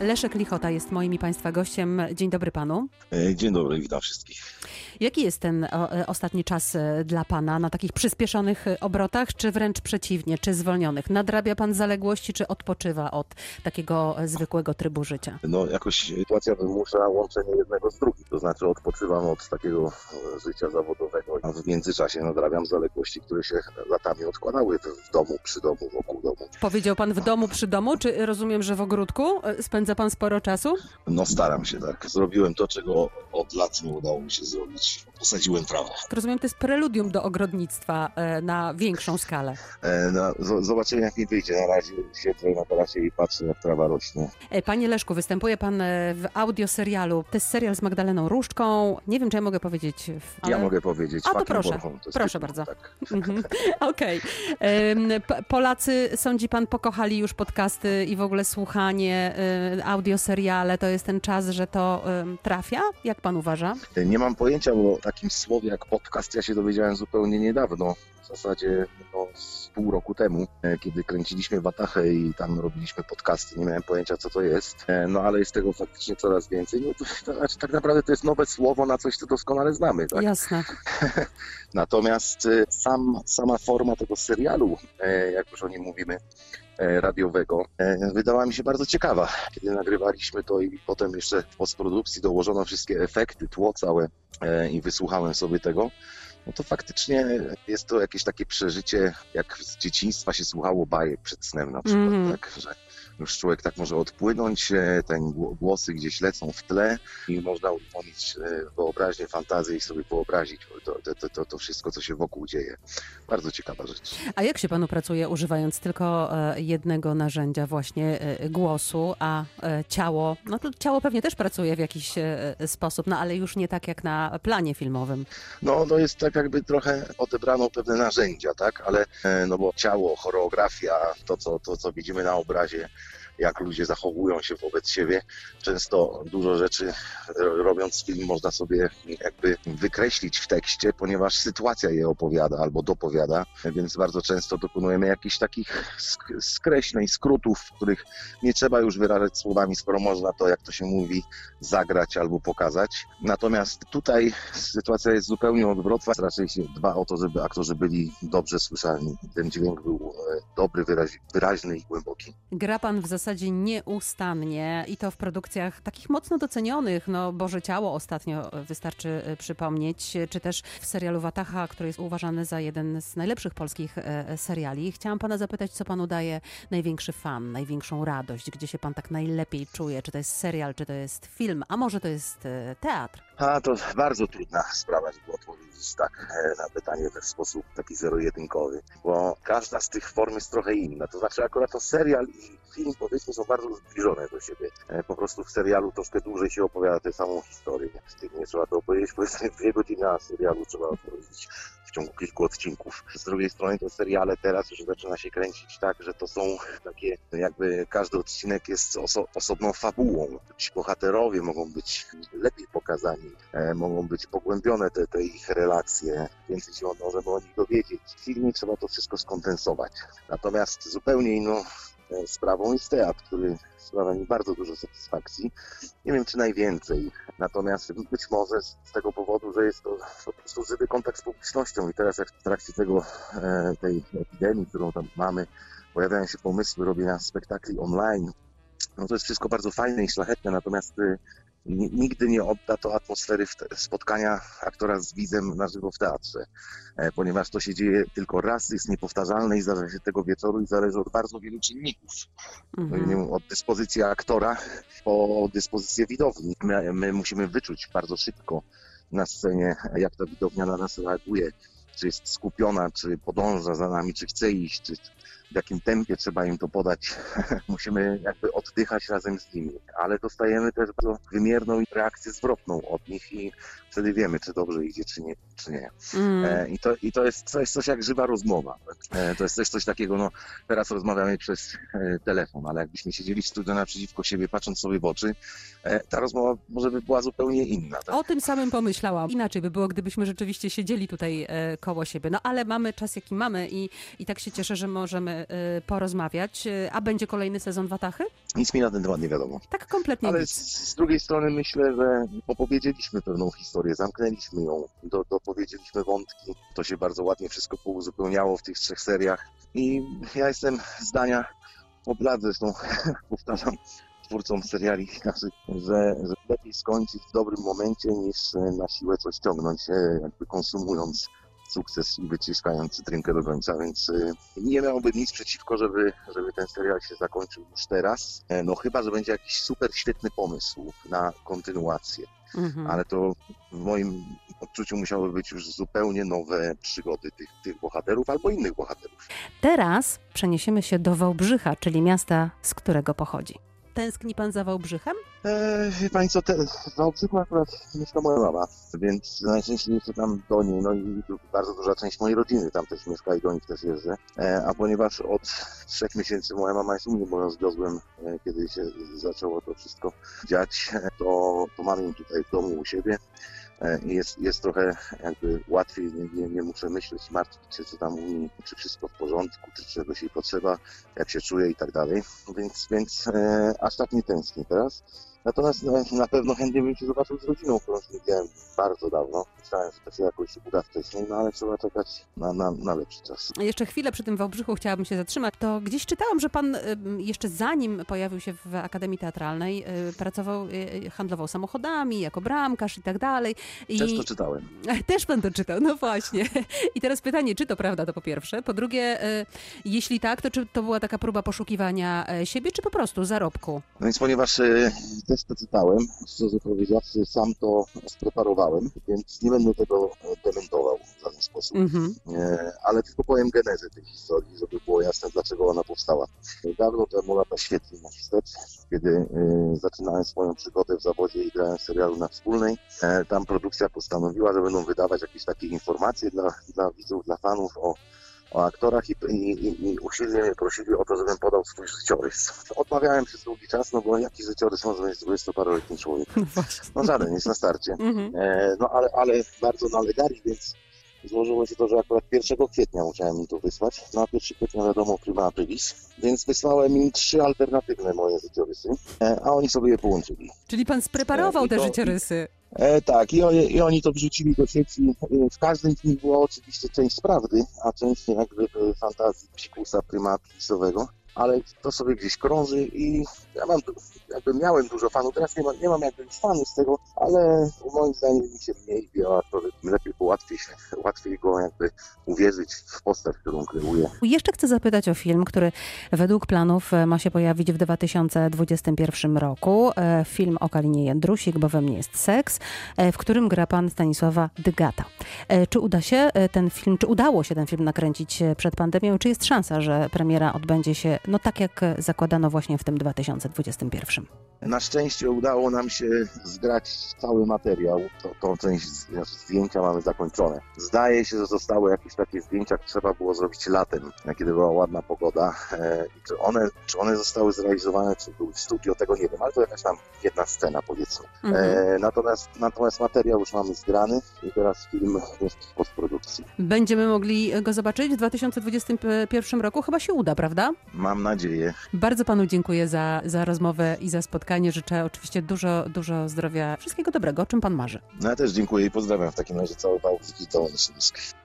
Leszek Lichota jest moim i Państwa gościem. Dzień dobry Panu. E, Dzień dobry, witam wszystkich. Jaki jest ten e, ostatni czas e, dla Pana na takich przyspieszonych obrotach, czy wręcz przeciwnie, czy zwolnionych? Nadrabia Pan zaległości, czy odpoczywa od takiego zwykłego trybu życia? No jakoś sytuacja wymusza łączenie jednego z drugim, to znaczy odpoczywam od takiego życia zawodowego, a w międzyczasie nadrabiam zaległości, które się latami odkładały w domu, przy domu, wokół domu. Powiedział Pan w domu, przy domu, czy rozumiem, że w ogródku e, spędza Pan sporo czasu? No staram się tak. Zrobiłem to, czego od lat nie udało mi się zrobić. Posadziłem trawę. Rozumiem, to jest preludium do ogrodnictwa e, na większą skalę. E, No, zobaczymy jak mi wyjdzie. Na razie siedzę na tarasie i patrzę jak trawa rośnie. E, Panie Leszku, występuje Pan w audioserialu. To jest serial z Magdaleną Różdżką. Nie wiem, czy ja mogę powiedzieć. w- Ja ale- mogę powiedzieć. A, to proszę. To Proszę bardzo. Tak. Mhm. Okej. P- Polacy, sądzi pan, pokochali już podcasty i w ogóle słuchanie, audioseriale. To jest ten czas, że to trafia? Jak pan uważa? Nie mam pojęcia, bo o takim słowie jak podcast ja się dowiedziałem zupełnie niedawno. W zasadzie no, z pół roku temu, e, kiedy kręciliśmy Watachę i tam robiliśmy podcasty. Nie miałem pojęcia, co to jest. E, No ale jest tego faktycznie coraz więcej. No, to, to znaczy, tak naprawdę to jest nowe słowo na coś, co doskonale znamy. Tak? Jasne. Natomiast e, sam, sama forma tego serialu, jak już o nim mówimy, radiowego, e, wydała mi się bardzo ciekawa. Kiedy nagrywaliśmy to i potem jeszcze w postprodukcji dołożono wszystkie efekty, tło całe e, i wysłuchałem sobie tego, no to faktycznie jest to jakieś takie przeżycie, jak z dzieciństwa się słuchało bajek przed snem na przykład, Mhm. tak, że już człowiek tak może odpłynąć, e, gło- głosy gdzieś lecą w tle i można uruchomić e, wyobraźnię, fantazję i sobie wyobrazić to, to, to, to, wszystko, co się wokół dzieje. Bardzo ciekawa rzecz. A jak się panu pracuje, używając tylko e, jednego narzędzia, właśnie głosu, a ciało? No to ciało pewnie też pracuje w jakiś sposób, no ale już nie tak jak na planie filmowym. No, to jest tak jakby trochę odebrano pewne narzędzia, tak, ale e, no bo ciało, choreografia, to co, to, co widzimy na obrazie, jak ludzie zachowują się wobec siebie, często dużo rzeczy e, robiąc film można sobie jakby wykreślić w tekście, ponieważ sytuacja je opowiada albo dopowiada, więc bardzo często dokonujemy jakichś takich sk- skreśleń, skrótów, których nie trzeba już wyrażać słowami, skoro można to, jak to się mówi, zagrać albo pokazać. Natomiast tutaj sytuacja jest zupełnie odwrotna. Raczej się dba o to, żeby aktorzy byli dobrze słyszalni. Ten dźwięk był e, dobry, wyraź, wyraźny i głęboki. Gra pan w zasadzie nieustannie i to w produkcjach takich mocno docenionych, no Boże Ciało ostatnio e, wystarczy e, przypomnieć, czy też w serialu Watacha, który jest uważany za jeden z najlepszych polskich e, seriali. Chciałam pana zapytać, co panu daje największy fan, największą radość, gdzie się pan tak najlepiej czuje, czy to jest serial, czy to jest film, a może to jest teatr? A to bardzo trudna sprawa, żeby odpowiedzieć tak e, na pytanie w sposób taki zero-jedynkowy, bo każda z tych form jest trochę inna. To znaczy akurat to serial i film powiedzmy są bardzo zbliżone do siebie. E, Po prostu w serialu troszkę dłużej się opowiada tę samą historię. W filmie trzeba to opowiedzieć powiedzmy dwie godziny, a w serialu trzeba opowiedzieć ciągu kilku odcinków. Z drugiej strony te seriale teraz już zaczyna się kręcić tak, że to są takie jakby każdy odcinek jest oso osobną fabułą. Ci bohaterowie mogą być lepiej pokazani, e, mogą być pogłębione te, te ich relacje, więcej się możemy o nich dowiedzieć. W filmie trzeba to wszystko skondensować. Natomiast zupełnie inną sprawą jest teatr, który sprawia mi bardzo dużo satysfakcji. Nie wiem, czy najwięcej. Natomiast być może z tego powodu, że jest to po prostu żywy kontakt z publicznością i teraz jak w trakcie tego, e, tej epidemii, którą tam mamy, pojawiają się pomysły robienia spektakli online, no to jest wszystko bardzo fajne i szlachetne, natomiast y, nigdy nie odda to atmosfery spotkania aktora z widzem na żywo w teatrze, e, ponieważ to się dzieje tylko raz, jest niepowtarzalne i zdarza się tego wieczoru i zależy od bardzo wielu czynników. No Mhm. od dyspozycji aktora po dyspozycję widowni. My, my musimy wyczuć bardzo szybko na scenie, jak ta widownia na nas reaguje, czy jest skupiona, czy podąża za nami, czy chce iść, czy w jakim tempie trzeba im to podać. musimy jakby oddychać razem z nimi, ale dostajemy też bardzo wymierną reakcję zwrotną od nich i wtedy wiemy, czy dobrze idzie, czy nie. Czy nie. Mm. E, I, to, I to jest coś, coś jak żywa rozmowa. E, to jest też coś takiego, no teraz rozmawiamy przez e, telefon, ale jakbyśmy siedzieli w studio naprzeciwko siebie, patrząc sobie w oczy, e, ta rozmowa może by była zupełnie inna. Tak? O tym samym pomyślałam. Inaczej by było, gdybyśmy rzeczywiście siedzieli tutaj e, koło siebie. No ale mamy czas, jaki mamy i, i tak się cieszę, że możemy porozmawiać. E, A będzie kolejny sezon Watachy? Nic mi na ten temat nie wiadomo. Tak kompletnie Ale nic. z, z drugiej strony myślę, że opowiedzieliśmy pewną historię, zamknęliśmy ją, do, dopowiedzieliśmy wątki. To się bardzo ładnie wszystko pouzupełniało w tych trzech seriach. I ja jestem zdania od lat zresztą, powtarzam twórcom seriali że, że lepiej skończyć w dobrym momencie niż na siłę coś ciągnąć, e, jakby konsumując sukces i wyciskając cytrynkę do końca, więc e, nie miałbym nic przeciwko, żeby, żeby ten serial się zakończył już teraz. E, No chyba, że będzie jakiś super świetny pomysł na kontynuację, Mhm. ale to w moim odczuciu musiały być już zupełnie nowe przygody tych, tych bohaterów albo innych bohaterów. Teraz przeniesiemy się do Wałbrzycha, czyli miasta, z którego pochodzi. Tęskni pan za Wałbrzychem? E, wie pani co, te, w Wałbrzychu akurat mieszka moja mama, więc najczęściej jeżdżę tam do niej, no i bardzo duża część mojej rodziny tam też mieszka i do nich też jeżdżę. E, a ponieważ od trzech miesięcy moja mama jest u mnie, bo ją e, kiedy się zaczęło to wszystko dziać, e, to, to mam ją tutaj w domu u siebie. E, Jest, jest trochę jakby łatwiej, nie, nie, nie muszę myśleć, martwić się, co tam u niej, czy wszystko w porządku, czy czegoś jej potrzeba, jak się czuje i tak dalej. Więc, więc e, aż tak nie tęsknię teraz. Natomiast no, na pewno chętnie bym się zobaczył z rodziną, którą nie widziałem bardzo dawno. Myślałem, że to się jakoś uda wcześniej, no ale trzeba czekać na, na, na lepszy czas. Jeszcze chwilę przy tym Wałbrzychu chciałabym się zatrzymać. To gdzieś czytałam, że pan ym, jeszcze zanim pojawił się w Akademii Teatralnej, y, pracował, handlował samochodami, jako bramkarz i tak dalej. I... Też to czytałem. Też pan to czytał, no właśnie. I teraz pytanie, czy to prawda, to po pierwsze. Po drugie, jeśli tak, to czy to była taka próba poszukiwania e, siebie, czy po prostu zarobku? No więc ponieważ e, też to czytałem, szczerze powiedziawszy, sam to spreparowałem, więc nie będę tego e, dementował w żaden sposób. Mhm. E, ale tylko powiem genezę tej historii, żeby było jasne, dlaczego ona powstała. Dawno temu, lata świetnie na wstecz, kiedy e, zaczynałem swoją przygodę w zawodzie i grałem w serialu na wspólnej, tam produkcja postanowiła, że będą wydawać jakieś takie informacje dla, dla widzów, dla fanów o, o aktorach i, i, i, i usilnie mnie prosili o to, żebym podał swój życiorys. Odmawiałem przez długi czas, no bo jaki życiorys może mieć 20-paroletni człowiek? No. No żaden, jest na starcie. Mhm. E, no ale, ale bardzo nalegali, więc złożyło się to, że akurat 1 kwietnia musiałem im to wysłać. No a 1 kwietnia wiadomo prima aprilis, więc wysłałem im trzy alternatywne moje życiorysy, e, a oni sobie je połączyli. Czyli pan spreparował te to- życiorysy. E, tak, i i oni to wrzucili do sieci. E, W każdym z nich była oczywiście część prawdy, a część jakby e, fantazji psikusa prima aprilisowego. Ale to sobie gdzieś krąży i ja mam, jakby miałem dużo fanów, teraz nie mam, nie mam jakby fanów z tego, ale moim zdaniem mi się mniej wie o aktorze, tym lepiej, bo łatwiej, łatwiej go jakby uwierzyć w postać, którą kreuje. Jeszcze chcę zapytać o film, który według planów e, ma się pojawić w 2021 roku. E, Film o Kalinie Jędrusik, bo we mnie jest seks, e, w którym gra pan Stanisława Dygata. Czy uda się ten film, czy udało się ten film nakręcić przed pandemią? Czy jest szansa, że premiera odbędzie się no tak, jak zakładano właśnie w tym 2021? Na szczęście udało nam się zgrać cały materiał. To, tą część zdjęcia mamy zakończone. Zdaje się, że zostały jakieś takie zdjęcia, które trzeba było zrobić latem, kiedy była ładna pogoda. E, czy, one, czy one zostały zrealizowane, czy były w studio, tego nie wiem, ale to jakaś tam jedna scena powiedzmy. Mhm. E, natomiast, natomiast materiał już mamy zgrany i teraz film jest w postprodukcji. Będziemy mogli go zobaczyć w 2021 roku? Chyba się uda, prawda? Mam nadzieję. Bardzo panu dziękuję za, za rozmowę i za spotkanie. Życzę oczywiście dużo, dużo zdrowia, wszystkiego dobrego, o czym pan marzy. No ja też dziękuję i pozdrawiam w takim razie cały Bałtyk i całą.